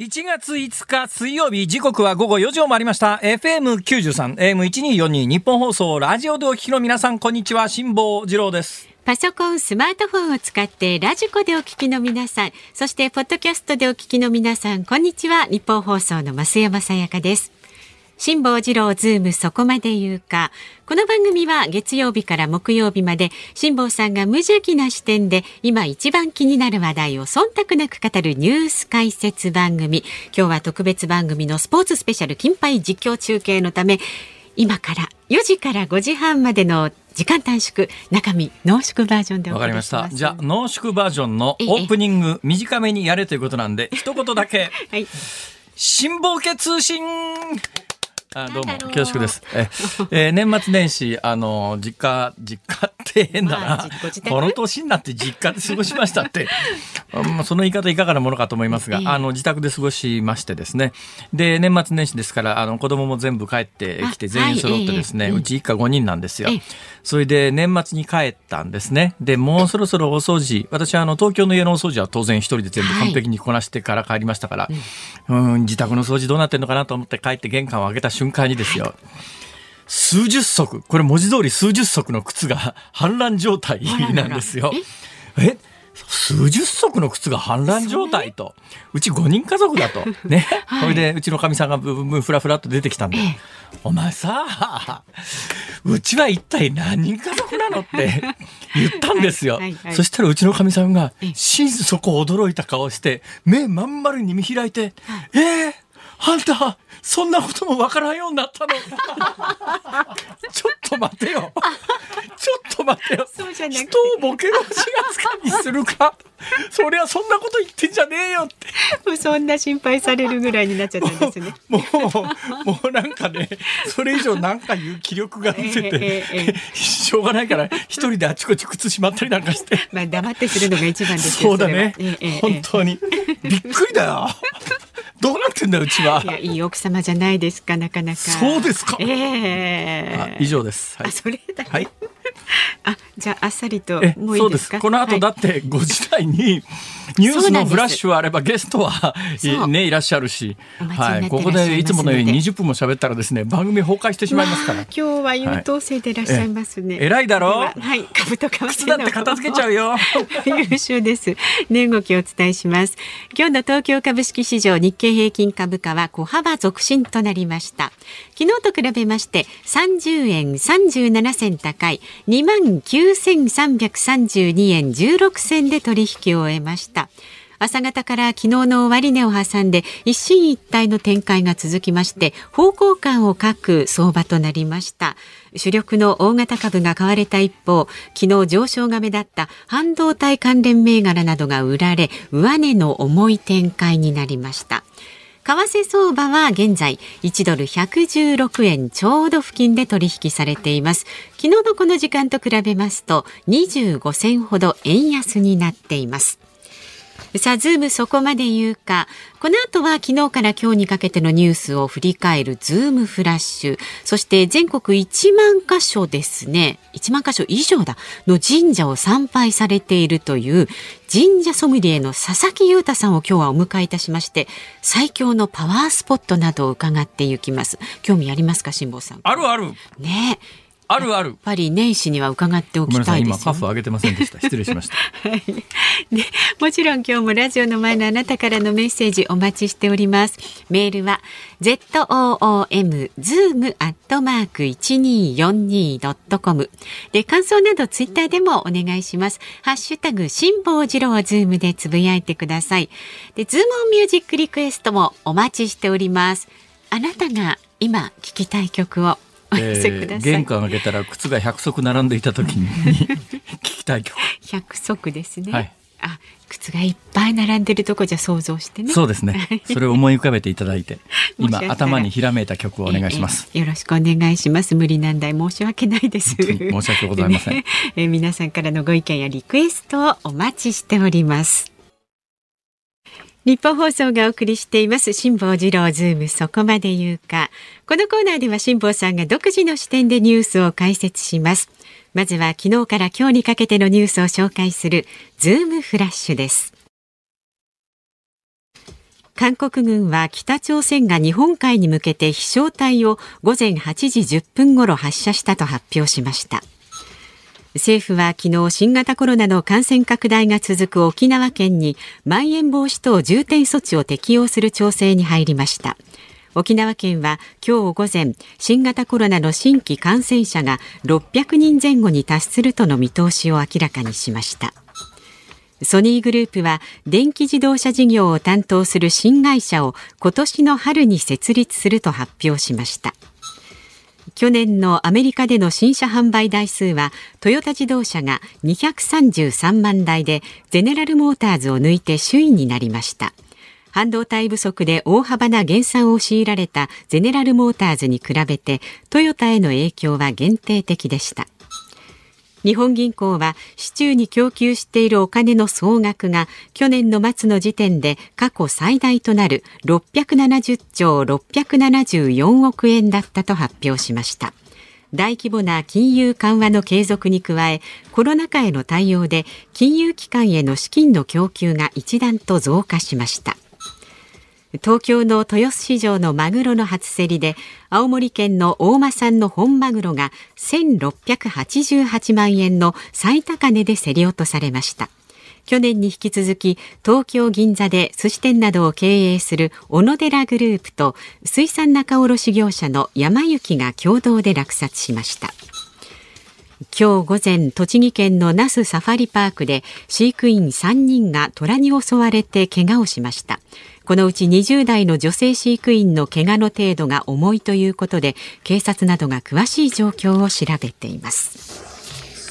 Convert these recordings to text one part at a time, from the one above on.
1月5日水曜日時刻は午後4時を回りました FM93 AM1242 ニッポン放送ラジオでお聞きの皆さんこんにちは辛坊治郎ですパソコン、スマートフォンを使ってラジコでお聞きの皆さん、そしてポッドキャストでお聞きの皆さん、こんにちは。ニッポン放送の増山さやかです。辛坊治郎ズームそこまで言うか。この番組は月曜日から木曜日まで辛坊さんが無邪気な視点で今一番気になる話題を忖度なく語るニュース解説番組。今日は特別番組のスポーツスペシャル金杯実況中継のため今から4時から5時半までの時間短縮中身濃縮バージョンでわかりました。じゃあ濃縮バージョンのオープニング短めにやれということなんで一言だけ、はい、辛抱家通信あどうも恐縮です。え、えー、年末年始あの実家実家って変だな、まあ、この年になって実家で過ごしましたって、ま あ、その言い方いかがなものかと思いますが、えー、あの自宅で過ごしましてですね。で年末年始ですからあの子供も全部帰ってきて全員揃ってですね、はい、うち一家5人なんですよ。それで年末に帰ったんですね。でもうそろそろお掃除私はあの東京の家のお掃除は当然一人で全部完璧にこなしてから帰りましたから、はい、うん自宅の掃除どうなってんのかなと思って帰って玄関を開けた瞬間にですよ。数十足、これ文字通り数十足の靴が 氾濫状態なんですよ。え？数十足の靴が氾濫状態と。うち5人家族だと。ね？はい、それで、うちのかみさんがブブふらふらっと出てきたんで、お前さ、うちは一体何人家族なのって 言ったんですよ。はいはいはい、そしたらうちのかみさんが、心底驚いた顔して、目まん丸に見開いて、えー、あんた、そんなこともわからんようになったの。ちょっと待てよ。ちょっと待てよ。人をボケの4月間にするか。そりゃそんなこと言ってんじゃねえよって。そんな心配されるぐらいになっちゃったんですね。もう、もうなんかね、それ以上なんか言う気力が失せて、えーえー、しょうがないから一人であちこち靴しまったりなんかして。まあ黙ってするのが一番ですよ。そうだね。えー、本当に。びっくりだよ。どうなってんだうちは。いやいい奥様じゃないですかなかなか。そうですか。ええー、以上です。はい、あそれだ。はい。あじゃああっさりともういいですか？この後だって5時台にニュースのフラッシュあればゲストはねいらっしゃるし、はい、ここでいつものように20分も喋ったらですね番組崩壊してしまいますから。今日は優等生でいらっしゃいますね、はい、偉いだろ？うはい。株と為替だって片付けちゃうよ。優秀です。値動きをお伝えします。今日の東京株式市場日経平均株価は小幅続伸となりました昨日と比べまして30円37銭高い2万9332円16銭で取引を終えました。朝方から昨日の終値を挟んで一進一退の展開が続きまして方向感を欠く相場となりました。主力の大型株が買われた一方昨日上昇が目立った半導体関連銘柄などが売られ上値の重い展開になりました。為替相場は現在1ドル116円ちょうど付近で取引されています。昨日のこの時間と比べますと25銭ほど円安になっています。さあ、ズームそこまで言うか。この後は昨日から今日にかけてのニュースを振り返るズームフラッシュ。そして全国1万箇所ですね。1万箇所以上だ。の神社を参拝されているという神社ソムリエの佐々木裕太さんを今日はお迎えいたしまして、最強のパワースポットなどを伺っていきます。興味ありますか、辛坊さん？あるある。ねあるある。やっぱり年始には伺っておきたい今カフ上げてませんでした。失礼しました。はい。で、もちろん今日もラジオの前のあなたからのメッセージお待ちしております。メールは z o o m zoom アットマーク一二四二ドットコムで感想などツイッターでもお願いします。ハッシュタグ辛坊治郎ズームでつぶやいてください。で、ズームオンミュージックリクエストもお待ちしております。あなたが今聞きたい曲をえー、玄関開けたら靴が100足並んでいた時に 聞きたい曲。100足ですね、はい、あ靴がいっぱい並んでるとこじゃ想像してね。そうですね。それを思い浮かべていただいて 今頭にひらめいた曲をお願いします、えー、よろしくお願いします。無理難題申し訳ないです。申し訳ございません、ね、えー、皆さんからのご意見やリクエストをお待ちしておりますニッポン放送がお送りしています。辛坊治郎ズームそこまで言うか。このコーナーでは辛坊さんが独自の視点でニュースを解説します。まずは昨日から今日にかけてのニュースを紹介するズームフラッシュです。韓国軍は北朝鮮が日本海に向けて飛翔体を午前8時10分ごろ発射したと発表しました。政府は昨日新型コロナの感染拡大が続く沖縄県にまん延防止等重点措置を適用する調整に入りました。沖縄県は今日午前新型コロナの新規感染者が600人前後に達するとの見通しを明らかにしました。ソニーグループは電気自動車事業を担当する新会社を今年の春に設立すると発表しました。去年のアメリカでの新車販売台数はトヨタ自動車が233万台でゼネラルモーターズを抜いて首位になりました。半導体不足で大幅な減産を強いられたゼネラルモーターズに比べてトヨタへの影響は限定的でした。日本銀行は市中に供給しているお金の総額が去年の末の時点で過去最大となる670兆674億円だったと発表しました。大規模な金融緩和の継続に加えコロナ禍への対応で金融機関への資金の供給が一段と増加しました。東京の豊洲市場のマグロの初競りで青森県の大間産の本マグロが1688万円の最高値で競り落とされました。去年に引き続き東京銀座で寿司店などを経営する小野寺グループと水産仲卸業者の山行が共同で落札しました。今日午前栃木県の那須サファリパークで飼育員3人が虎に襲われて怪我をしました。このうち20代の女性飼育員の怪我の程度が重いということで警察などが詳しい状況を調べています。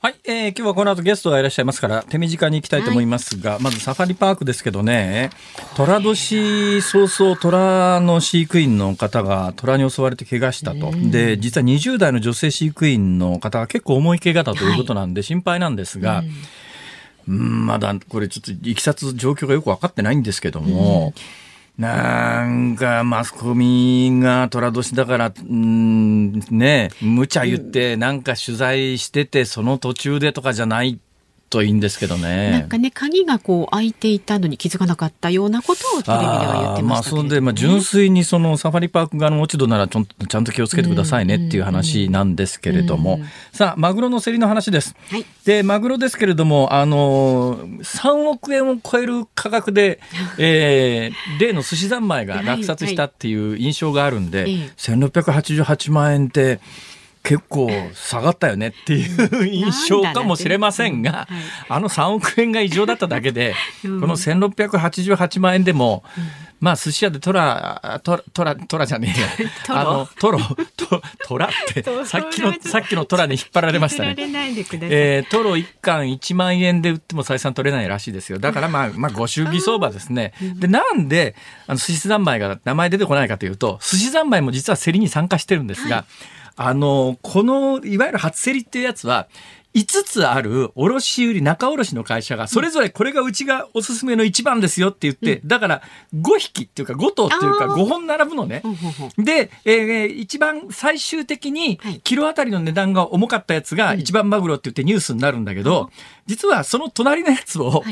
はい、えー、今日はこの後ゲストがいらっしゃいますから手短に行きたいと思いますが、はい、まずサファリパークですけどね虎年早々虎の飼育員の方が虎に襲われて怪我したと。で実は20代の女性飼育員の方が結構重い怪我だということなんで心配なんですが、はいうんまだこれちょっといきさつ状況がよく分かってないんですけども、うん、なんかマスコミが寅年だから、うん、ね、無茶言って、なんか取材してて、その途中でとかじゃないといいんですけどね。なんかね、鍵がこう開いていたのに気づかなかったようなことをテレビでは言ってましたね、まあ、そんで、まあ、純粋にそのサファリパーク側の落ち度ならちょちゃんと気をつけてくださいねっていう話なんですけれども、さあ、マグロの競りの話です。はい、で、マグロですけれども、あの、3億円を超える価格で、えー、例の寿司三昧が落札したっていう印象があるんで、はいはい、1688万円って、結構下がったよねっていう印象かもしれませんが、あの3億円が異常だっただけで、この1688万円でも、まあ寿司屋でトラ、トラ、トラ、トラじゃねえよ。あの、トロ、トトラって、さっきの、さっきのトラに引っ張られましたね。えー、トロ1貫1万円で売っても採算取れないらしいですよ。だからまあ、まあ、ご祝儀相場ですね。で、なんで、あの、寿司三昧が名前出てこないかというと、寿司三昧も実は競りに参加してるんですが、はいあの、この、いわゆる初競りっていうやつは、5つある卸売仲卸の会社がそれぞれこれがうちがおすすめの一番ですよって言って、だから5匹っていうか5頭っていうか5本並ぶのね。で、えー、一番最終的にキロあたりの値段が重かったやつが一番マグロって言ってニュースになるんだけど、実はその隣のやつを、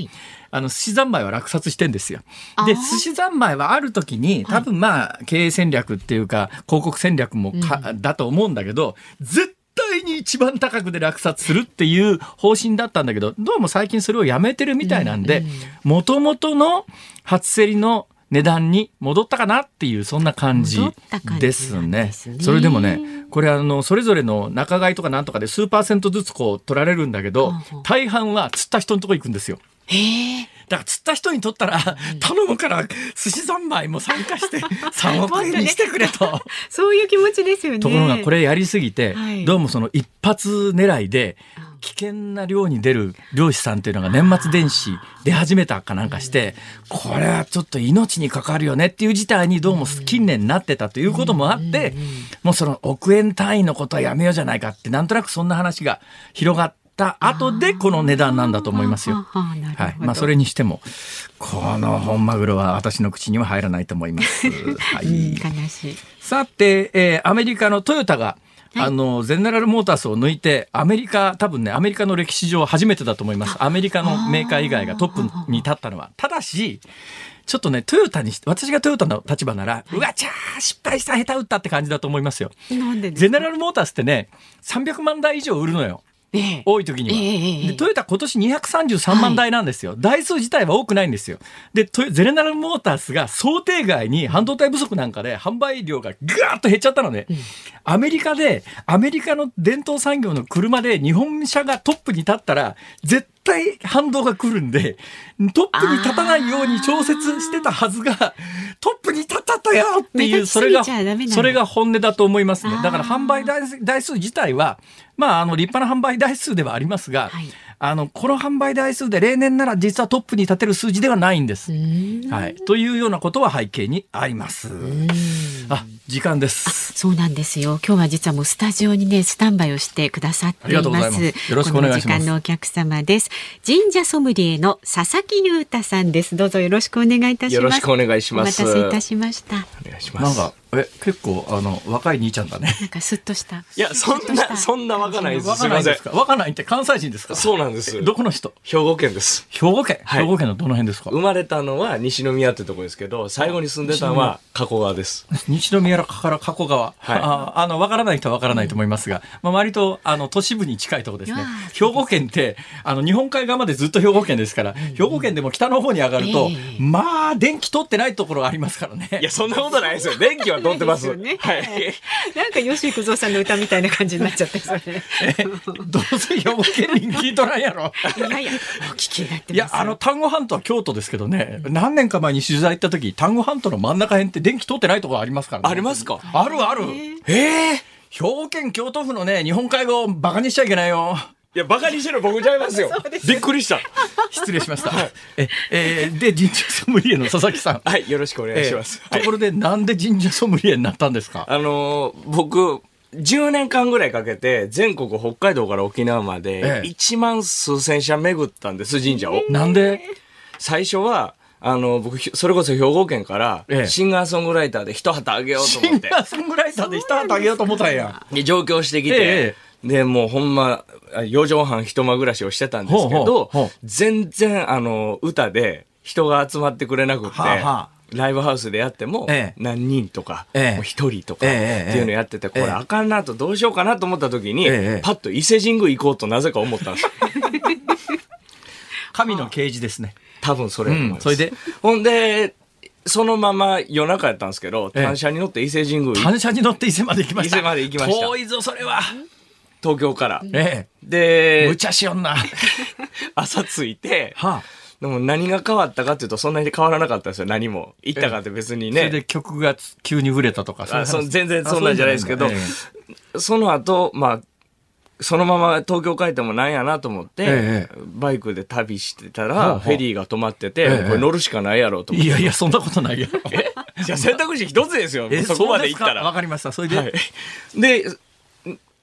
あの、寿司三昧は落札してんですよ。で、寿司三昧はある時に、多分まあ、経営戦略っていうか、広告戦略もか、だと思うんだけど、絶対に一番高くで落札するっていう方針だったんだけど、どうも最近それをやめてるみたいなんで、もともとの初競りの値段に戻ったかなっていうそんな感じですね。すねそれでもねこれあのそれぞれの仲買とかなんとかで数パーセントずつこう取られるんだけど大半は釣った人のとこ行くんですよ。へえ。だから釣った人にとったら、頼むから寿司三昧も参加して3億円にしてくれと。そういう気持ちですよね。ところがこれやりすぎて、はい、どうもその一発狙いで、危険な漁に出る漁師さんっていうのが年末年始出始めたかなんかして、これはちょっと命にかかるよねっていう事態にどうも近年なってたということもあって、もうその億円単位のことはやめようじゃないかって、なんとなくそんな話が広がって、た後でこの値段なんだと思いますよ。はい。まあそれにしてもこの本マグロは私の口には入らないと思います。はい。さて、えー、アメリカのトヨタがあの、ゼネラルモータースを抜いて、アメリカ、多分ね、アメリカの歴史上初めてだと思います。アメリカのメーカー以外がトップに立ったのは。ただし、ちょっとね、トヨタに、私がトヨタの立場なら、うわ、ちゃー、失敗した、下手打ったって感じだと思いますよ。なんでゼネラルモータースってね、300万台以上売るのよ。ええ。多い時には。ええでトヨタ今年233万台なんですよ。台数自体は多くないんですよ。で、ゼネラルモータースが想定外に半導体不足なんかで販売量がガーッと減っちゃったので、アメリカで、アメリカの伝統産業の車で日本車がトップに立ったら、絶対反動が来るんで、トップに立たないように調節してたはずが、トップに立ったとよっていう、それが、それが本音だと思いますね。だから販売台数自体は、まあ、あの、立派な販売台数ではありますが、はい。あの、この販売台数で例年なら実はトップに立てる数字ではないんです。はい。というようなことは背景にあります。あ、時間です。そうなんですよ。今日は実はもうスタジオにね、スタンバイをしてくださっていありがとうございま。ますすよろしくお願いしますこの時間のお客様です。神社ソムリエの佐々木裕太さんです。どうぞよろしくお願いいたします。よろしくお願いしますお待たせいたしました。なお願いします。なんか、え、結構、あの、若い兄ちゃんだね。んかスッとした。いや、そんな、そんなわかんないです。すいません若ないです。か？若ないって関西人ですか？そうなんですえどこの人？兵庫県です。兵庫県、はい兵庫県のどの辺ですか？生まれたのは西宮ってとこですけど、最後に住んでたのは加古川です。西宮から加古川？はいああの、わからない人はわからないと思いますが、まあ、割と、あの、都市部に近いところですね。兵庫県って、あの、日本海側までずっと兵庫県ですから、兵庫県でも北の方に上がると、ええまあ、電気通ってないところがありますからね。いや、そんなことないですよ。電気は通ってます。すよねはい。なんか吉幾三さんの歌みたいな感じになっちゃってそれ。えどうせ兵庫県民聞いとらんやろ。いやいや、お聞きになってますいや、あの、丹後半島は京都ですけどね、何年か前に取材行った時、丹後半島の真ん中辺って電気通ってないところありますからね。ありますか？あるある。ええ兵庫県京都府のね、日本海側をバカにしちゃいけないよ。いや、バカにしてる僕ちゃいますよ。びっくりした。失礼しました。え、えーで、神社ソムリエの佐々木さん。はい、よろしくお願いします。はいえーところで、なんで神社ソムリエになったんですか？あのー僕、10年間ぐらいかけて、全国北海道から沖縄まえでえ、1万数千社巡ったんです、神社を。なんで？最初は、あの、僕、ひそれこそ兵庫県からええ、シンガーソングライターで一旗あげようとシ思って、ンガーソングライターで一旗あげようと思ったんや。で、上京してきえて、で、もうほんま、四畳半一間暮らしをしてたんですけほうほうどほう、全然、あの、歌で人が集まってくれなくって。はあはあ、ライブハウスでやってもええ、何人とか、一人とか、えっていうのやってて、これあかんなとどうしようかなと思った時にええ、パッと伊勢神宮行こうとなぜか思ったんですよ。神の啓示ですね。多分それうんそれで？ほんで、そのまま夜中やったんですけど、ええ単車に乗って伊勢神宮行単車に乗って伊勢まで行きました。伊勢まで行きました遠いぞ、それは。東京から。ええ。で無、茶しよんな。は 朝着いて、あ。でも何が変わったかっていうと、そんなに変わらなかったですよ、何も。行ったかって別にそれでね。曲が急に売れたとか、そそ全然そんなんじゃないですけどあその後、まあ、そのまま東京帰ってもなんやなと思って、ええバイクで旅してたら、うフェリーが止まってて、ええこれ乗るしかないやろうと思って。いやいや、そんなことないよ。じゃあ選択肢一つですよ、えそこまで行った。らわかりました。それで、はい。で、ん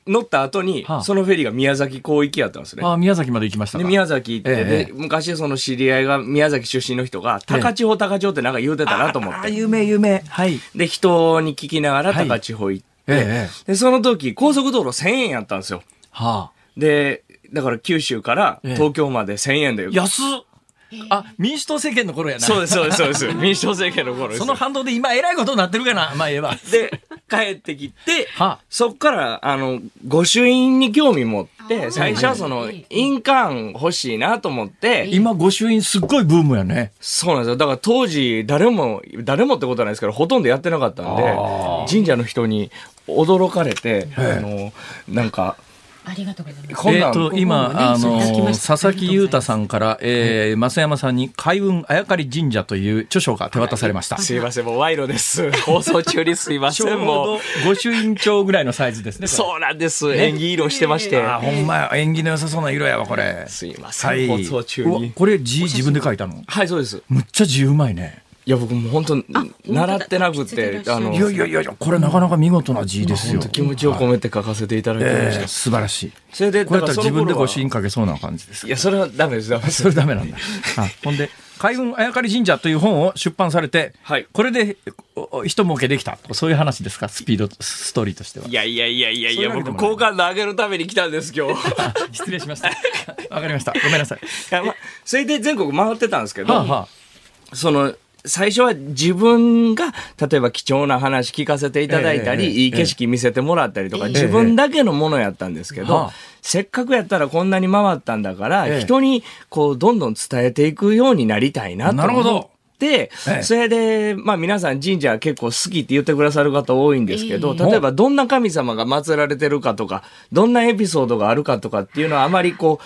乗った後に、はあそのフェリーが宮崎港行きやったんですね。あ宮崎まで行きましたか。で、宮崎行って、ええで、昔その知り合いが宮崎出身の人が、高千穂高千穂ってなんか言うてたなと思って。あ有名有名。はい。で、人に聞きながらはい高千穂行って、ええで、その時、高速道路1000円やったんですよ。はあ。で、だから九州からええ東京まで1000円で。安っあ、民主党政権の頃やな。そうです、そうです、そうです。民主党政権の頃ですよ。その反動で今えらいことになってるかな。まあええわ。で、帰ってきて、はあそっから、あの、御朱印に興味持って、最初はその、印鑑欲しいなと思って、今、御朱印すっごいブームやね。そうなんですよ。だから当時、誰も、誰もってことはないですけど、ほとんどやってなかったんであ、神社の人に驚かれて、あの、なんか、ありがとうございます。えっ、と、今、ねあの佐々木裕太さんから、えー、増山さんに開運あやかり神社という著書が手渡されました。すいません、もう賄賂です。放送中にすいません、もどう。御朱印帳ぐらいのサイズですね。そうなんです。演技色してまして。あ、ほんまや。縁起の良さそうな色やわ、これ。すいません、はい。放送中に。これ字自分で書いたの？はい、そうです。むっちゃ字うまいね。いや、僕もう本当習ってなくてあの、いやいやいやこれなかなか見事な字ですよ。本当気持ちを込めて書かせていただきました。えー素晴らしい。それで、これやったら自分でだからその頃は御朱印かけそうな感じですい。や、それはダメです、ダメですそ。れダメなんだ。あほんで、開運あやかり神社という本を出版されて、はいこれでおお一儲けできたとそういう話ですか？スピード、ストーリーとしては。いやいやいやいやいや、僕、好感度上げるために来たんです、今日。い あ失礼しました。わかりました。ごめんなさい。や、まあ、それで全国回ってたんですけど、はあ、はその、最初は自分が、例えば貴重な話聞かせていただいたり、ええいい景色見せてもらったりとか、ええ。自分だけのものやったんですけど、はあせっかくやったらこんなに回ったんだから、ええ。人にこう、どんどん伝えていくようになりたいなとなるほど。思って、ええ。それで、まあ皆さん神社結構好きって言ってくださる方多いんですけど、え。例えばどんな神様が祀られてるかとか、どんなエピソードがあるかとかっていうのはあまりこう、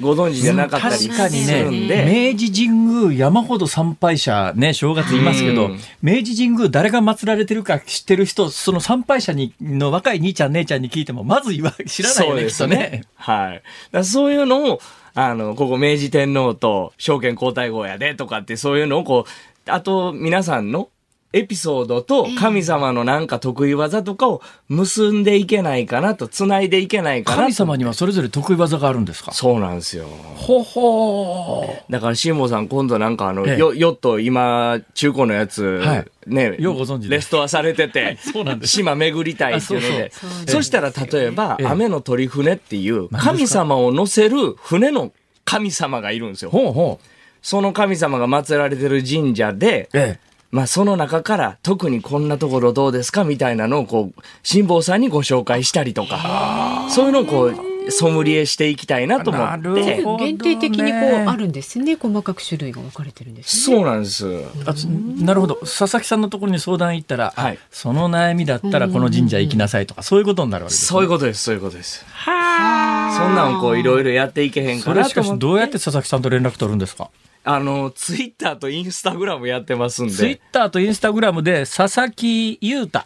ご存知じゃなかったりす確かにるんで、ね、明治神宮山ほど参拝者ね、正月いますけどうん、明治神宮誰が祀られてるか知ってる人、その参拝者にの若い兄ちゃん姉ちゃんに聞いても、まず言わ 知らないよね、きっとね。はい。だそういうのを、あの、ここ明治天皇と証券皇太后やでとかってそういうのをこう、あと皆さんのエピソードと神様のなんか得意技とかを結んでいけないかなと、繋いでいけないかなと。神様にはそれぞれ得意技があるんですか？そうなんですよ。ほほだから辛坊さん今度なんかあの、ええよヨット今中古のやつ、はいね、ようご存知でレストアされてて、そうなんです島巡りたいっていうので、あそうそうそしたら例えば、ええ雨の鳥船っていう神様を乗せる船の神様がいるんですよ。ほうほう。その神様が祀られてる神社で、ええ。まあその中から特にこんなところどうですかみたいなのをこう、辛坊さんにご紹介したりとか、そういうのをこう、ソムリエしていきたいなと思なるって、ほど。ね限定的にこうあるんですね。細かく種類が分かれてるんですね。そうなんです。あつなるほど。佐々木さんのところに相談行ったら、あはい。その悩みだったらこの神社行きなさいとか、そういうことになるわけです、ね、そういうことです、そういうことです。そんなんこういろいろやっていけへんかそれしかなとどうやって佐々木さんと連絡取るんですか？あの、ツイッターとインスタグラムやってますんでツイッ。ターとインスタグラムで佐々木優太。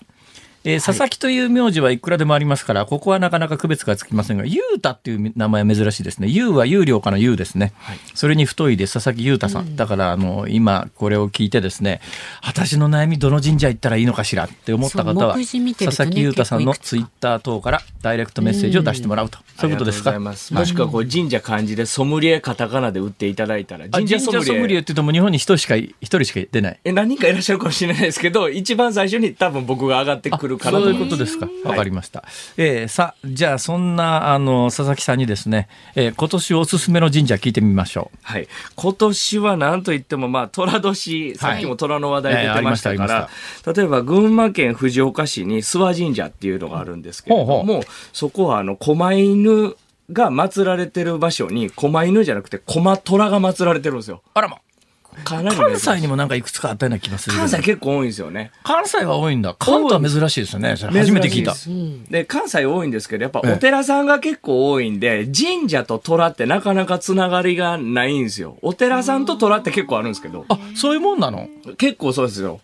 えー佐々木という名字はいくらでもありますから、ここはなかなか区別がつきませんが、優太っていう名前は珍しいですね。優は有料かの優ですね。それに太いで佐々木優太さん。だから、あの、今これを聞いてですね、私の悩みどの神社行ったらいいのかしらって思った方は、ね佐々木優太さんのツイッター等からダイレクトメッセージを出してもらうと。そういうことですか？す。もしくはこう神社漢字でソムリエカタカナで売っていただいたら、あ神社ソムリエって言っても日本に一人しかい、一人しか出ない。え、何人かいらっしゃるかもしれないですけど、一番最初に多分僕が上がってくるかなとそう思いうことですか。わかりました。えーさあ、じゃあそんな、あの、佐々木さんにですね、えー今年おすすめの神社聞いてみましょはい。今年は何と言っても、まあ、虎年、さっきも虎の話題出てましたかええあらり、例えば群馬県藤岡市に諏訪神社っていうのがあるんですけれどほうほも、そこはあの、狛犬が祀られてる場所に、狛犬じゃなくて狛虎が祀られてるんですよ。う。あらま。かなり関西にもなんかいくつかあったような気がする。関西結構多いんですよね。関西は多いんだ。関東は珍しいですよね。それ初めて聞いた。で関西多いんですけど、やっぱええお寺さんが結構多いんで、神社と虎ってなかなかつながりがないんですよ。お寺さんと虎って結構あるんですけど、あ、そういうもんなの？結構そうですよ。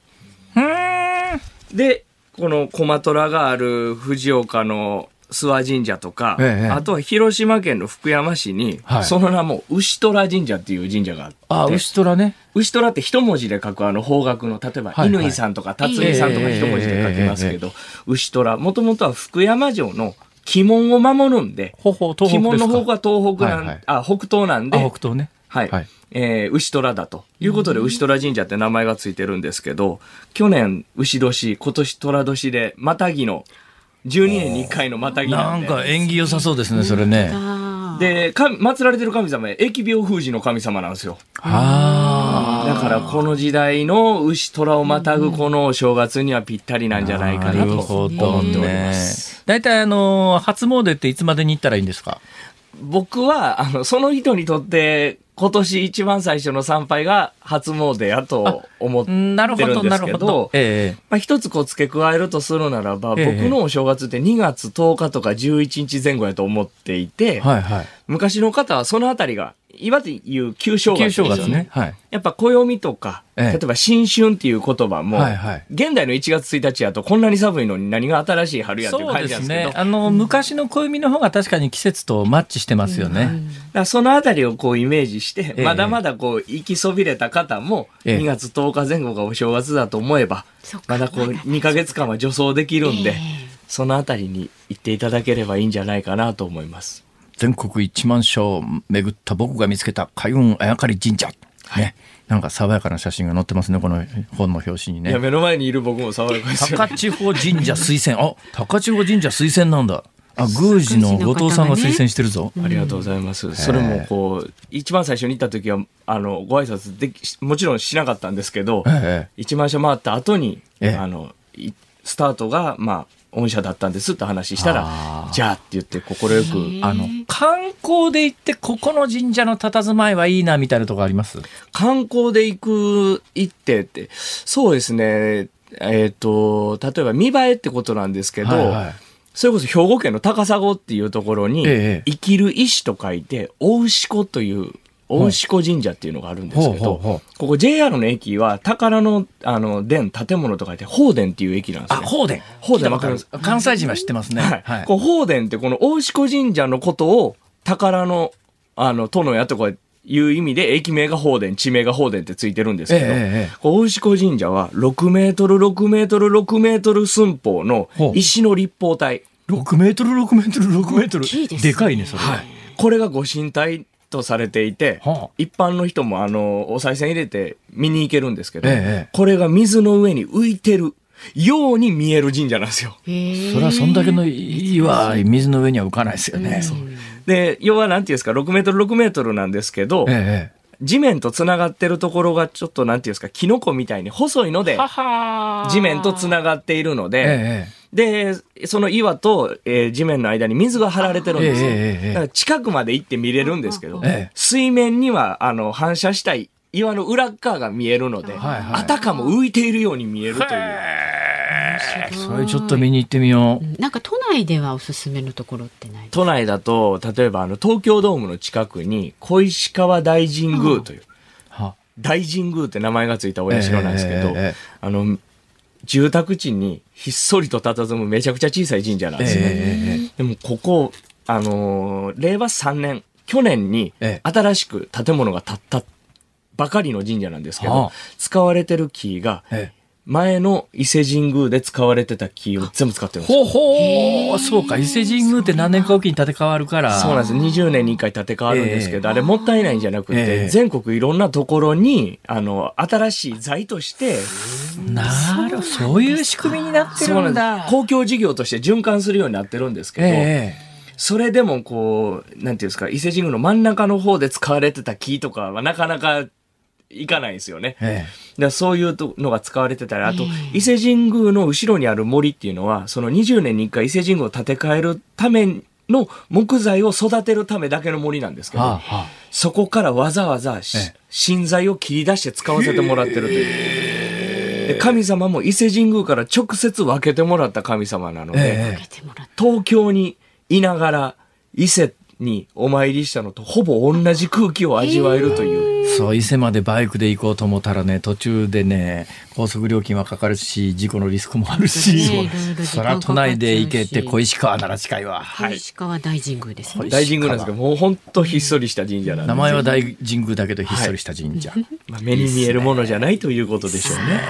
うーん。で、この駒虎がある藤岡の諏訪神社とか、ええあとは広島県の福山市に、はいその名も牛虎神社っていう神社があって、あ、牛虎ね。牛虎って一文字で書くあの方角の、例えば、はいはい乾さんとか辰巳さんとか一文字で書きますけど、牛虎、もともとは福山城の鬼門を守るんで、鬼。門の方が東北なん、はいはいあ、北東なんで、あ、北東ね。はい。はいえー牛虎だということで、牛虎神社って名前がついてるんですけど、去年牛年、今年虎年で、またぎの、12年に1回のまたぎなで。なんんか縁起良さそうですね、それね。で、か祀られてる神様は疫病封じの神様なんですよ。あだからこの時代の牛虎をまたぐこのお正月にはぴったりなんじゃないかなとなるほ思どっておりまねす。。大体あの、初詣っていつまでに行ったらいいんですか？僕は、あの、その人にとって、今年一番最初の参拝が初詣やと思ってるんなるほど、でなるほどすけど。、ええまあ、一つこう付け加えるとするならば、ええ僕のお正月って2月10日とか11日前後やと思っていて、はいはい。昔の方はそのあたりが、今で言う旧正月旧ですよ正月ね。はい。やっぱ暦とか、ええ例えば新春っていう言葉も、はいはい現代の1月1日やとこんなに寒いのに何が新しい春やっていう感じなんですけど、ね。あの、昔の暦の方が確かに季節とマッチしてますよね。らそのあたりをこうイメージして、ええまだまだこう行きそびれた方も、ええ2月10日前後がお正月だと思えば、そっかまだこう2ヶ月間は助走できるんで、えそのあたりに行っていただければいいんじゃないかなと思います。全国1万所を巡った僕が見つけた開運あやかり神社。ね。なんか爽やかな写真が載ってますね、この本の表紙にいや、ね。目の前にいる僕も爽やかですよ。高千穂神社推薦。あ、高千穂神社推薦なんだ。あ、宮司の後藤さんが推薦してるぞ。ありがとうございます。それもこう、一番最初に行った時は、あの、ご挨拶でき、もちろんしなかったんですけど、ええ一万社回った後に、ええあの、いスタートが、まあ、御社だったんですって話したあらー、じゃあって言って快く、あの、観光で行って、ここの神社の佇まいはいいな、みたいなとこあります？観光で行く、行ってって、そうですね、えっ、と、例えば見栄えってことなんですけど、はいはい。それこそ兵庫県の高砂っていうところに、ええ。生きる石と書いて、大牛子という、大牛子神社っていうのがあるんですけど、ここ JR の駅は宝の、あの、殿、建物と書いて、宝殿っていう駅なんですあ、ね。法殿。法殿わかる。関西人は知ってますね。はい。はい。こう宝殿ってこの大牛子神社のことを宝の、あの、殿やとかいう意味で駅名が宝殿、地名が宝殿ってついてるんですけど、大牛子神社は6メートル、6メートル、6メートル寸法の石の立方体。6メートル、6メートル、6メートル。ですねでかいね、それ。はい。これがご神体とされていて、はあ一般の人もあの、お賽銭入れて見に行けるんですけど、ええこれが水の上に浮いてるように見える神社なんですよ。それはそんだけの岩、水の上には浮かないですよね。で、要はなんていうんですか、6メートル、6メートルなんですけど、ええ。地面とつながってるところがちょっとなんていうんですか、キノコみたいに細いので、地面とつながっているので、ええ。で、その岩と、えー地面の間に水が張られてるんですよ。ええええええ。だから近くまで行って見れるんですけど、ええ。水面にはあの反射したい岩の裏側が見えるので、はいはい。あたかも浮いているように見えるという。それちょっと見に行ってみよう。なんか都内ではおすすめのところってない都内だと、例えばあの東京ドームの近くに小石川大神宮という、は。大神宮って名前がついたお社なんですけど、ええええええ。あの、住宅地にひっそりと佇むめちゃくちゃ小さい神社なんですね。ええ。でもここ、あのー令和3年、去年にええ。新しく建物が建ったばかりの神社なんですけど、はあ。使われてる木が、ええ。前の伊勢神宮で使われてた木を全部使ってるんです。よ。ほうほう、そうか、伊勢神宮って何年かおきに建て替わるから。そうなんです。20年に1回建て替わるんですけど、あれもったいないんじゃなくて、ええ。全国いろんなところに、あの、新しい財として、なるそういう仕組みになってるんだ。公共事業として循環するようになってるんですけど、えそれでもこう、なんていうんですか、伊勢神宮の真ん中の方で使われてた木とかはなかなかいかないんですよね。ええ。だそういうのが使われてたり、あと、伊勢神宮の後ろにある森っていうのは、その20年に1回伊勢神宮を建て替えるための木材を育てるためだけの森なんですけど、はあはあ。そこからわざわざしええ。新材を切り出して使わせてもらってるという。で神様も伊勢神宮から直接分けてもらった神様なので、ええてもらっ東京にいながら伊勢にお参りしたのとほぼ同じ空気を味わえるという。そう、伊勢までバイクで行こうと思ったらね、途中でね、高速料金はかかるし、事故のリスクもあるし、ねそ間ら都内で行けて、小石川なら近いわ。た石川大神宮ですね。大神宮なんですけど、もう本当ひっそりした神社なんで名前は大神宮だけど、ひっそりした神社。まあ、目に見えるものじゃないということでしょうね。なる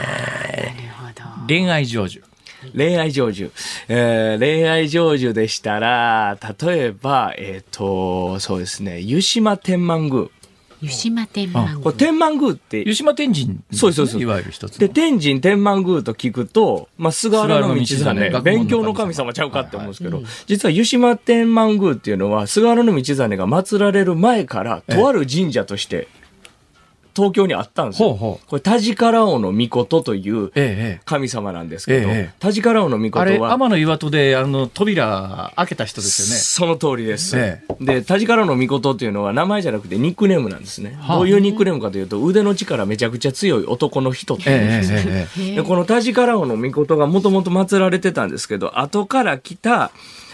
ほど。恋愛成就。恋愛成就。えー恋愛成就でしたら、例えば、えっ、と、そうですね、湯島天満宮。湯島天満宮。これ天満宮って湯、島天神、そうそうですいわゆる一つの。で、天神天満宮と聞くと、まあ、菅原道真、菅原道真勉強の神様ちゃうかって思うんですけど、実は湯島天満宮っていうのは、菅原道真が祀られる前から、とある神社として、東京にあったんですよ。ほうほうこれ、田力王の御事というええ、え神様なんですけど、ええ田力王の御事は、天の岩戸で、あの、扉開けた人ですよね。その通りです。えで、田力の御事っていうのは名前じゃなくてニックネームなんですね。はあどういうニックネームかというと、腕の力めちゃくちゃ強い男の人っていうんですええ、ええ、ええ。でこの田力王の御事がもともと祀られてたんですけど、後から来た、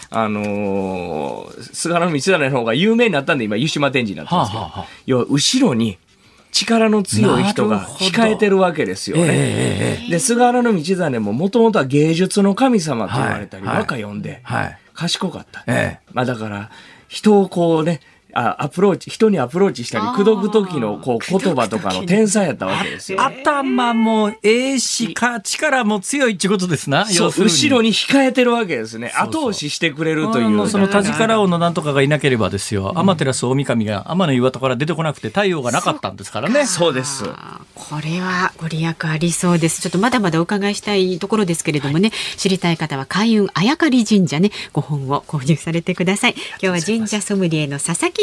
あのー菅原道真の方が有名になったんで、今、湯島天神になったんですけど、はあはあはあ要は後ろに力の強い人が控えてるわけですよね。えええええで、菅原道真ももともとは芸術の神様と言われたり、はい和歌読んで、はい。賢かった。ええまあだから、人をこうね、あアプローチ、人にアプローチしたり、口説く時のこう言葉とかの天才やったわけですよ。頭もええし、か、力も強いってことですな。そう、後ろに控えてるわけですね。後押ししてくれるという。その田力王のなんとかがいなければですよ。天照大神が天の岩戸から出てこなくて太陽がなかったんですからね。そうです。これはご利益ありそうです。ちょっとまだまだお伺いしたいところですけれどもね、はい、知りたい方は開運あやかり神社ね、ご本を購入されてください。今日は神社ソムリエの佐々木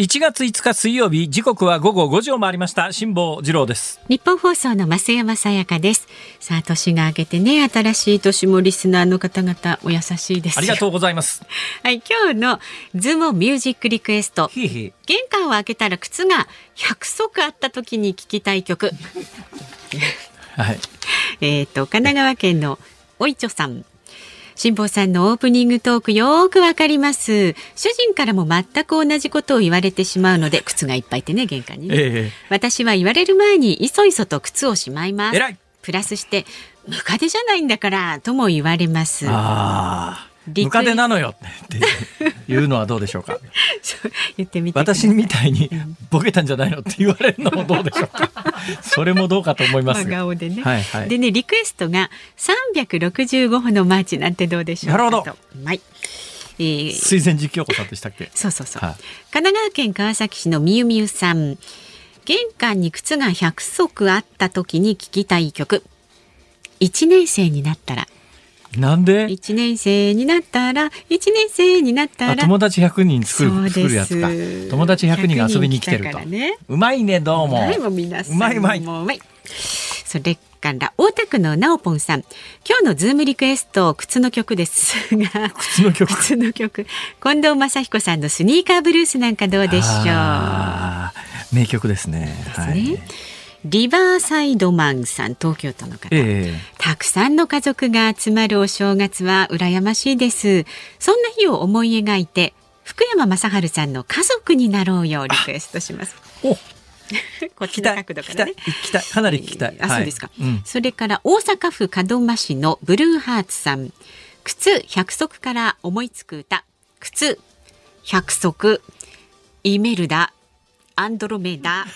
1月5日水曜日時刻は午後5時を回りました。辛坊治郎です。ニッポン放送の増山さやかです。さあ年が明けてね新しい年もリスナーの方々お優しいです。ありがとうございます。はい今日のズームミュージックリクエスト。玄関を開けたら靴が100足あった時に聞きたい曲。はい。えっと神奈川県のおいちょさん辛坊さんのオープニングトークよくわかります。主人からも全く同じことを言われてしまうので、靴がいっぱいってね、玄関にね、ええ、私は言われる前にいそいそと靴をしまいます。プラスして、ムカデじゃないんだから、とも言われます。ああ。ムカデなのよっていうのはどうでしょうか？言ってみて。私みたいにボケたんじゃないのって言われるのもどうでしょうか？それもどうかと思います顔でね、はいはい、でねリクエストが365歩のマーチなんてどうでしょうかなるほど。はい。えー、水前実況子さんでしたっけ？そうそうそう、はい、神奈川県川崎市のみゆみゆさん。玄関に靴が100足あった時に聞きたい曲。1年生になったらなんで？一年生になったら一年生になったら友達百人作る作るやつか。友達百人が遊びに来てると、ね、うまいねどうも。うまいうまいそれから大田区のなおぽんさん。今日のズームリクエスト靴の曲です。が靴の曲。靴の曲。近藤正彦さんのスニーカーブルースなんかどうでしょう？名曲ですね。ですね、はいリバーサイドマンさん東京都の方、えー、たくさんの家族が集まるお正月は羨ましいです。そんな日を思い描いて福山雅治さんの家族になろうよリクエストします。こっちの角度からね。かなり聞きたい、あ、そうですか、うん、それから大阪府門真市のブルーハーツさん。靴百足から思いつく歌。靴百足。イメルダアンドロメダ。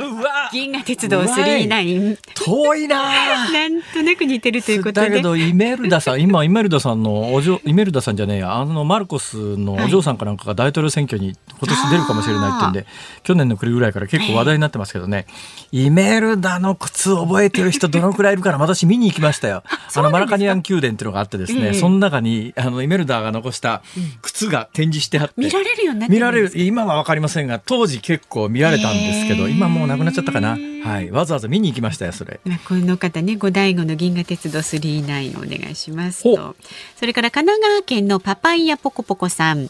銀河鉄道39遠いな。なんとなく似てるということで。だけどイメルダさん 今イメルダさんのお嬢イメルダさんじゃねえや。あのマルコスのお嬢さんかなんかが大統領選挙に今年出るかもしれないってんで去年の暮れぐらいから結構話題になってますけどね、イメルダの靴覚えてる人どのくらいいるかな。私見に行きましたよ。あのマラカニアン宮殿っていうのがあってですね、その中にあのイメルダが残した靴が展示してあって、見られるようになって見られる。今はわかりませんが当時結構見られたんですけど、今もうなくなっちゃったかな。はい、わざわざ見に行きましたよ、それ。この方ね、五醍醐の銀河鉄道39お願いしますと。それから神奈川県のパパイヤポコポコさん。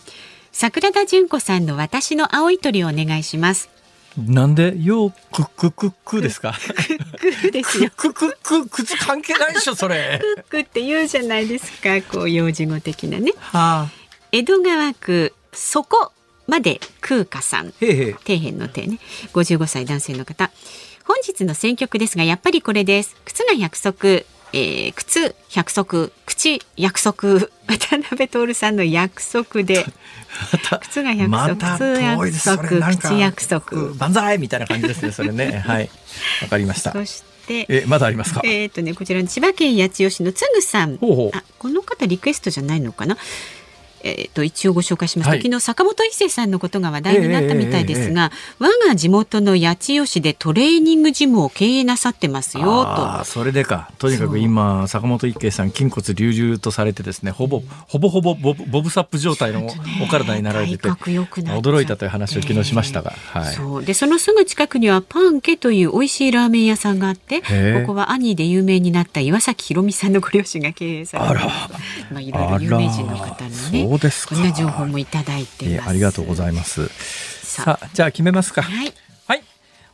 桜田純子さんの私の青い鳥をお願いします。なんで、よう、くくくくですか？くですよ。くくく、靴関係ないでしょ、それ。くくって言うじゃないですか、こう、幼児語的なね。はあ、江戸川区、そこまで空花さん。底辺の手ね。55歳男性の方。本日の選曲ですがやっぱりこれです。靴が約束。えー、靴約束。口約束。渡辺徹さんの約束で。靴が約束、ま、靴約束。口約束。万歳みたいな感じですねそれね。はい。わかりました。そしてえまだありますか？えっ、とねこちらの千葉県八千代市のつぐさん。あこの方リクエストじゃないのかな？えー、と一応ご紹介しますと、はい、昨日坂本一生さんのことが話題になったみたいですが、えーえー、我が地元の八千代市でトレーニングジムを経営なさってますよと。それでか。とにかく今坂本一慶さん筋骨隆々とされてですね、ほぼほぼほぼボブサップ状態のお体になられてて、驚いたという話を昨日しましたが、えー、はい。そうでそのすぐ近くにはパンケという美味しいラーメン屋さんがあって、ここは兄で有名になった岩崎宏美さんのご両親が経営されてまあいろいろ有名人の方にね。そうですこんな情報もいただいてありがとうございます。さあ、じゃあ決めますか。はい。はい。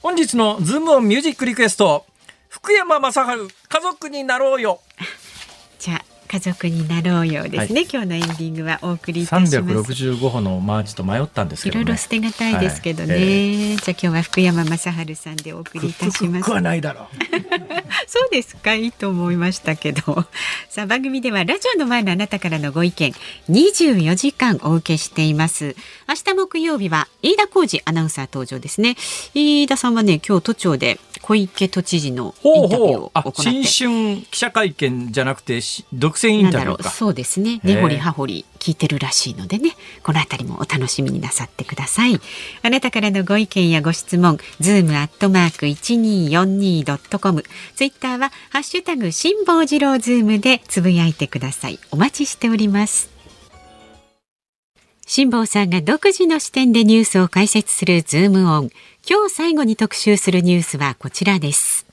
本日のズームオンミュージックリクエスト、福山雅治、家族になろうよ。じゃあ、家族になろうようですね、はい、今日のエンディングはお送りいたします。365歩のマーチと迷ったんですけど、ね、いろいろ捨てがたいですけどね、はい。えー、じゃあ今日は福山雅治さんでお送りいたします。はないだろう。そうですか。いいと思いましたけど。さあ番組ではラジオの前のあなたからのご意見24時間お受けしています。明日木曜日は飯田浩二アナウンサー登場ですね。飯田さんはね今日都庁で小池都知事のインタビューを行って。新春記者会見じゃなくて独占インタビューそうですね。根掘り葉掘り聞いてるらしいのでねこのあたりもお楽しみになさってください。あなたからのご意見やご質問ズームアットマーク 1242.com ツイッターはハッシュタグ辛坊治郎ズームでつぶやいてください。お待ちしております。辛坊さんが独自の視点でニュースを解説するズームオン今日最後に特集するニュースはこちらです。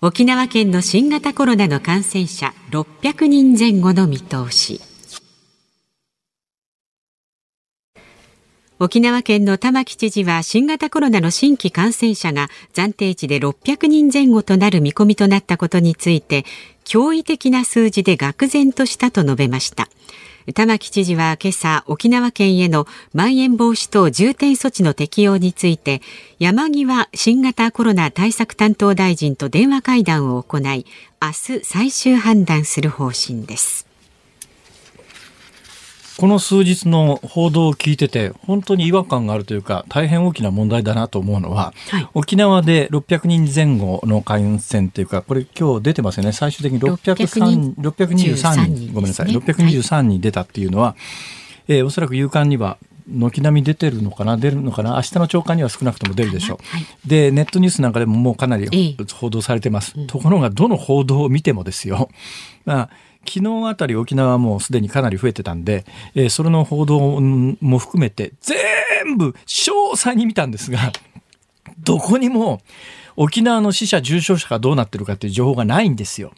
沖縄県の新型コロナの感染者600人前後の見通し。沖縄県の玉城知事は新型コロナの新規感染者が暫定値で600人前後となる見込みとなったことについて驚異的な数字で愕然としたと述べました。玉城知事は今朝沖縄県へのまん延防止等重点措置の適用について山際新型コロナ対策担当大臣と電話会談を行い明日最終判断する方針です。この数日の報道を聞いてて、本当に違和感があるというか、大変大きな問題だなと思うのは、はい、沖縄で600人前後の感染というか、これ今日出てますよね。最終的に603 623人、ごめんなさい、623人出たっていうのは、はい、えー、おそらく夕刊には軒並み出てるのかな出るのかな明日の朝刊には少なくとも出るでしょう、はい、でネットニュースなんかでももうかなり報道されてます、ええ、ところがどの報道を見てもですよ、まあ昨日あたり沖縄はもうすでにかなり増えてたんで、えー、それの報道も含めて全部詳細に見たんですが、どこにも沖縄の死者重症者がどうなってるかっていう情報がないんですよ。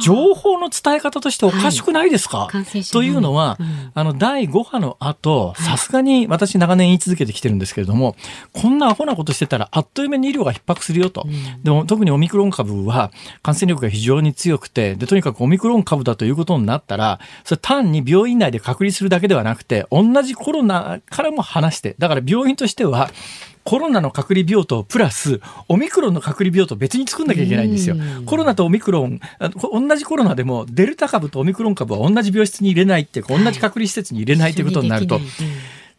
情報の伝え方としておかしくないですか、はい、というのは、うん、あの第5波の後さすがに私長年言い続けてきてるんですけれども、こんなアホなことしてたらあっという間に医療が逼迫するよと、うん、でも特にオミクロン株は感染力が非常に強くてでとにかくオミクロン株だということになったらそれ単に病院内で隔離するだけではなくて同じコロナからも話してだから病院としてはコロナの隔離病棟プラスオミクロンの隔離病棟別に作んなきゃいけないんですよ。コロナとオミクロン同じコロナでもデルタ株とオミクロン株は同じ病室に入れないっていうか同じ隔離施設に入れないということになると。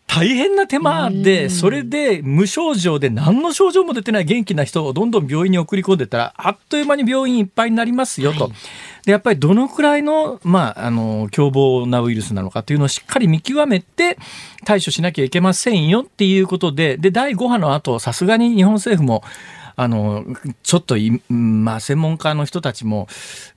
大変な手間で、それで無症状で何の症状も出てない元気な人をどんどん病院に送り込んでたら、あっという間に病院いっぱいになりますよと。はいで、やっぱりどのくらいの、まあ、あの、凶暴なウイルスなのかというのをしっかり見極めて対処しなきゃいけませんよっていうことで、で、第5波の後、さすがに日本政府も、あの、ちょっとまあ、専門家の人たちも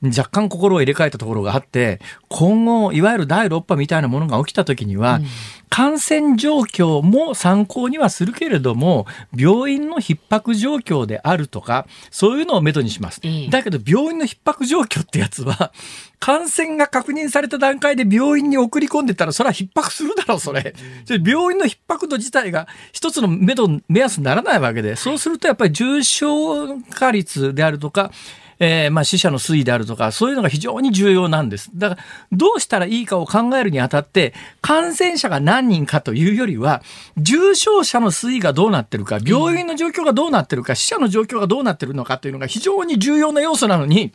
若干心を入れ替えたところがあって、今後、いわゆる第6波みたいなものが起きた時には、うん。感染状況も参考にはするけれども、病院の逼迫状況であるとか、そういうのをめどにします。だけど、病院の逼迫状況ってやつは、感染が確認された段階で病院に送り込んでたら、それは逼迫するだろう、それ。病院の逼迫度自体が一つの目処、目安にならないわけで、そうするとやっぱり重症化率であるとか、えー、まあ死者の推移であるとか、そういうのが非常に重要なんです。だから、どうしたらいいかを考えるにあたって、感染者が何人かというよりは、重症者の推移がどうなってるか、病院の状況がどうなってるか、死者の状況がどうなってるのかというのが非常に重要な要素なのに、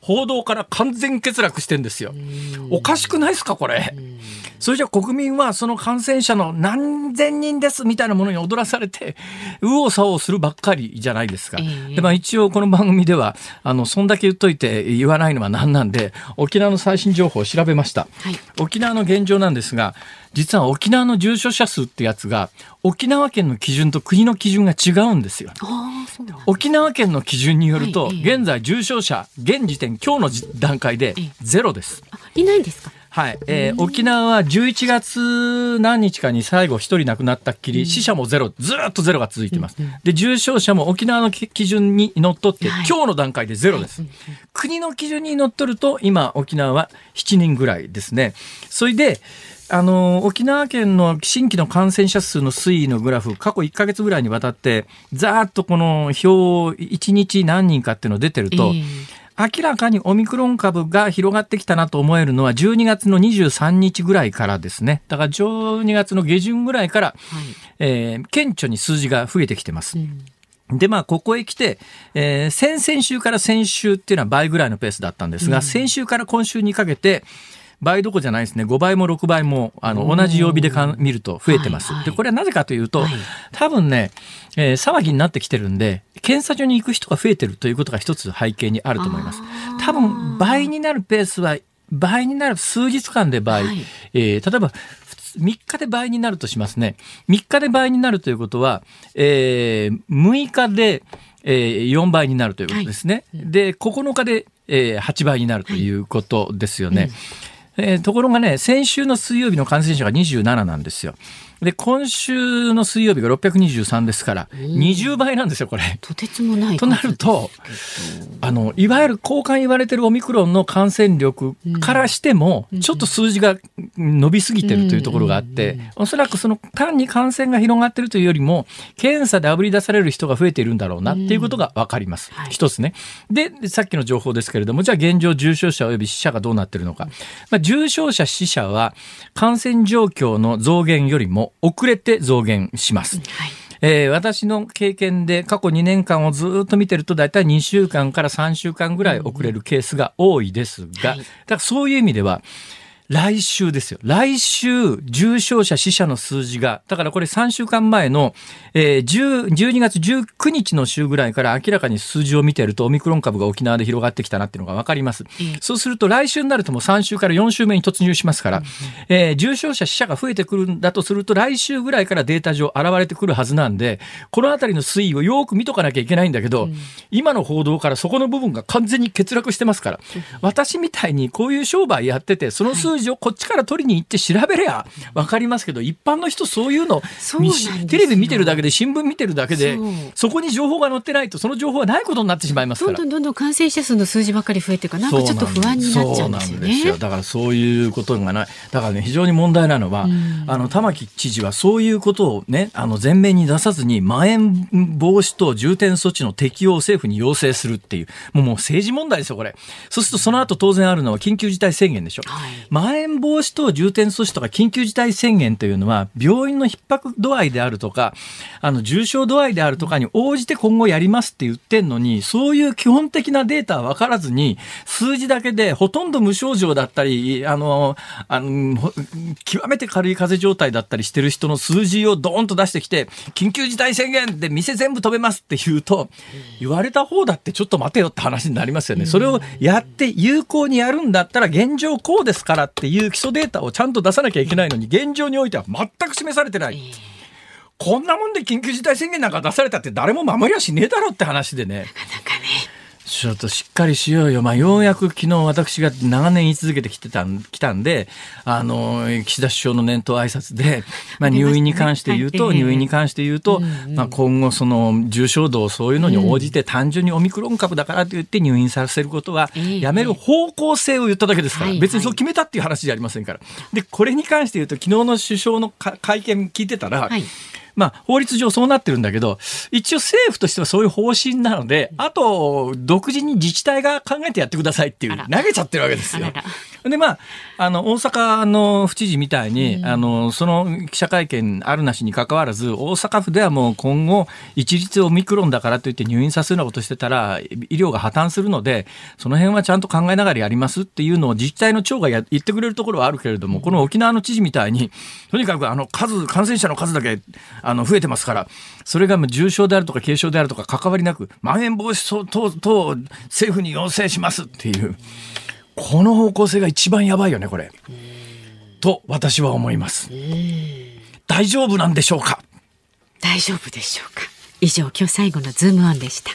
報道から完全欠落してんですよ。おかしくないですか、これ。それじゃ国民はその感染者の何千人ですみたいなものに踊らされて、右往左往するばっかりじゃないですか。えー、で、まあ一応この番組では、あの、そんだけ言っといて言わないのは何なんで、沖縄の最新情報を調べました。はい、沖縄の現状なんですが、実は沖縄の重症者数ってやつが沖縄県の基準と国の基準が違うんですよ。沖縄県の基準によると、現在重症者現時点今日の段階でゼロです。いないんですか？はい、えー、沖縄は11月何日かに最後一人亡くなったっきり、死者もゼロ、ずっとゼロが続いています。で、重症者も沖縄の基準にのっとって、今日の段階でゼロです。国の基準にのっとると、今、沖縄は7人ぐらいですね。それで、あの沖縄県の新規の感染者数の推移のグラフ、過去1か月ぐらいにわたって、ざーっとこの表、1日何人かっていうの出てると、えー明らかにオミクロン株が広がってきたなと思えるのは12月の23日ぐらいからですね。だから12月の下旬ぐらいから、はい、えー、顕著に数字が増えてきてます。うん、で、まあ、ここへ来て、えー、先々週から先週っていうのは倍ぐらいのペースだったんですが、うん、先週から今週にかけて、倍どこじゃないですね。5倍も6倍も、あの、同じ曜日でか見ると増えてます。はいはい、で、これはなぜかというと、はい、多分ね、えー、騒ぎになってきてるんで、検査所に行く人が増えてるということが一つ背景にあると思います。多分、倍になるペースは、倍になる数日間で倍、はい、えー、例えば、3日で倍になるとしますね。3日で倍になるということは、えー、6日で、えー、4倍になるということですね。はい、で、9日で、えー、8倍になるということですよね。はいうんえー、ところがね、先週の水曜日の感染者が27なんですよ。で、今週の水曜日が623ですから、20倍なんですよ、これ。とてつもない。となると、あの、いわゆる交換言われてるオミクロンの感染力からしても、ちょっと数字が伸びすぎてるというところがあって、おそらくその単に感染が広がってるというよりも、検査であぶり出される人が増えているんだろうなっていうことがわかります。一つね。で、さっきの情報ですけれども、じゃあ現状重症者及び死者がどうなってるのか。まあ、重症者死者は感染状況の増減よりも遅れて増減します。はいえー、私の経験で過去2年間をずっと見てると大体2週間から3週間ぐらい遅れるケースが多いですが、だからそういう意味では、来週ですよ。来週、重症者死者の数字が、だからこれ3週間前の、えー、12月19日の週ぐらいから明らかに数字を見てると、オミクロン株が沖縄で広がってきたなっていうのがわかります。うん、そうすると来週になるともう3週から4週目に突入しますから、うん、えー、重症者死者が増えてくるんだとすると、来週ぐらいからデータ上現れてくるはずなんで、このあたりの推移をよく見とかなきゃいけないんだけど、うん、今の報道からそこの部分が完全に欠落してますから、私みたいにこういう商売やってて、その数字をこっちから取りに行って調べりゃ分かりますけど一般の人そういうのテレビ見てるだけで新聞見てるだけでそこに情報が載ってないとその情報がないことになってしまいますから。どんどんどんどん感染者数の数字ばっかり増えてかなんかちょっと不安になっちゃうんですよねだからそういうことがないだからね非常に問題なのは、あの玉城知事はそういうことをねあの前面に出さずにまん延防止等重点措置の適用を政府に要請するっていうもうもう政治問題ですよこれそうするとその後当然あるのは緊急事態宣言でしょ、はい、まん延防止等重点措置とか緊急事態宣言というのは、病院の逼迫度合いであるとか、あの、重症度合いであるとかに応じて今後やりますって言ってんのに、そういう基本的なデータは分からずに、数字だけでほとんど無症状だったり、あの、あの、極めて軽い風邪状態だったりしてる人の数字をドーンと出してきて、緊急事態宣言で店全部止めますって言うと、言われた方だってちょっと待てよって話になりますよね。それをやって有効にやるんだったら現状こうですからっていう基礎データをちゃんと出さなきゃいけないのに、現状においては全く示されてない。こんなもんで緊急事態宣言なんか出されたって誰も守りはしねえだろって話でね。なかなかね。ちょっとしっかりしようよ。まあ、ようやく昨日私が長年言い続けてきてたん、来たんで、あの、岸田首相の年頭挨拶で、まあ、入院に関して言うと、入院に関して言うと、まあ、今後その重症度そういうのに応じて単純にオミクロン株だからと言って入院させることはやめる方向性を言っただけですから、別にそう決めたっていう話じゃありませんから。で、これに関して言うと、昨日の首相の会見聞いてたら、はいまあ、法律上そうなってるんだけど、一応政府としてはそういう方針なので、あと、独自に自治体が考えてやってくださいっていう、投げちゃってるわけですよ。でまああの大阪の府知事みたいに、うん、あのその記者会見あるなしにかかわらず大阪府ではもう今後一律オミクロンだからといって入院させるようなことしてたら医療が破綻するのでその辺はちゃんと考えながらやりますっていうのを自治体の長がや言ってくれるところはあるけれどもこの沖縄の知事みたいにとにかくあの数感染者の数だけあの増えてますからそれが重症であるとか軽症であるとか関わりなくまん延防止等々政府に要請しますっていう。この方向性が一番やばいよねこれ。と私は思います。大丈夫なんでしょうか？大丈夫でしょうか？以上今日最後のズームオンでした。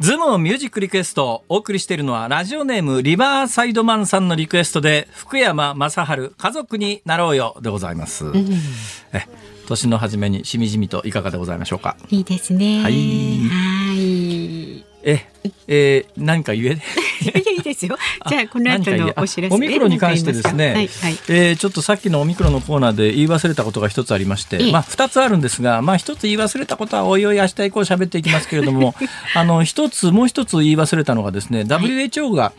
ズームミュージックリクエストお送りしているのはラジオネームリバーサイドマンさんのリクエストで福山雅治家族になろうよでございます。うん、え年の初めにしみじみといかがでございましょうか？いいですね。はい。はいえ、えー、何か言え？いいですよ。じゃあこの後のお知らせ。オミクロンに関してですね、はいはい、えー、ちょっとさっきのオミクロンのコーナーで言い忘れたことが一つありまして、まあ二つあるんですが、まあ一つ言い忘れたことはおいおい明日以降喋っていきますけれども、あの一つもう一つ言い忘れたのがですね、WHO が、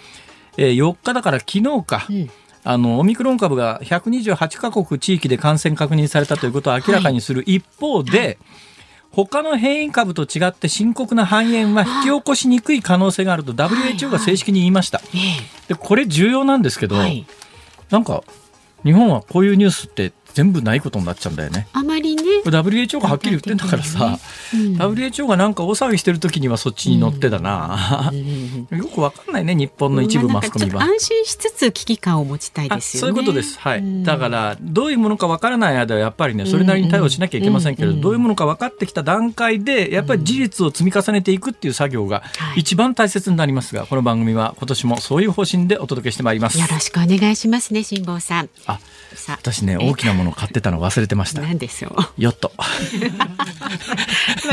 えー、4日だから昨日か。うんあのオミクロン株が128カ国地域で感染確認されたということを明らかにする一方で、はい他の変異株と違って深刻な肺炎は引き起こしにくい可能性があると WHO が正式に言いました。でこれ重要なんですけど、なんか日本はこういうニュースって全部ないことになっちゃうんだよね。あまりね。WHO がはっきり言ってんだからさ、ねうん、WHO がなんか大騒ぎしてる時にはそっちに乗ってだな。うん、よくわかんないね、日本の一部マスコミは。安心しつつ危機感を持ちたいですよね。そういうことです。はい。うん、だからどういうものかわからない間はやっぱりね、それなりに対応しなきゃいけませんけど、どういうものか分かってきた段階でやっぱり事実を積み重ねていくっていう作業が一番大切になりますが、この番組は今年もそういう方針でお届けしてまいります。よろしくお願いしますね、辛坊さん。あ。私ね大きなものを買ってたの忘れてました。何でしょう。ヨット。ま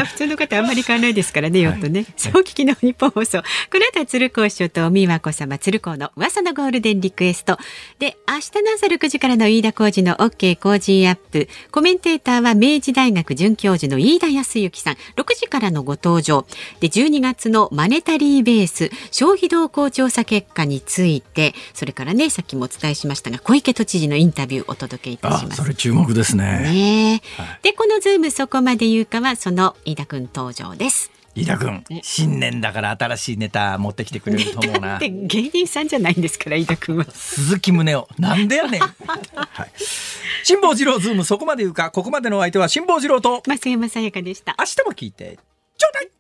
あ普通の方あんまり買わないですからねヨットね、はい、そう聞きの日本放送。この後は鶴光師匠と美和子様鶴光の噂のゴールデンリクエスト。で明日の朝6時からの飯田浩二の OK 工事アップ。コメンテーターは明治大学准教授の飯田康之さん。6時からのご登場。で12月のマネタリーベース。消費動向調査結果について。それからねさっきもお伝えしましたが小池都知事のインタビュービューお届けいたします。それ注目ですね。ねはい、でこのズームそこまで言うかはその飯田君登場です。飯田君新年だから新しいネタ持ってきてくれると思うな。で芸人さんじゃないんですから飯田君は。鈴木宗男なんでやねん。はい。辛坊治郎ズームそこまで言うかここまでの相手は辛坊治郎と増山さやかでした。明日も聞いてちょうだい。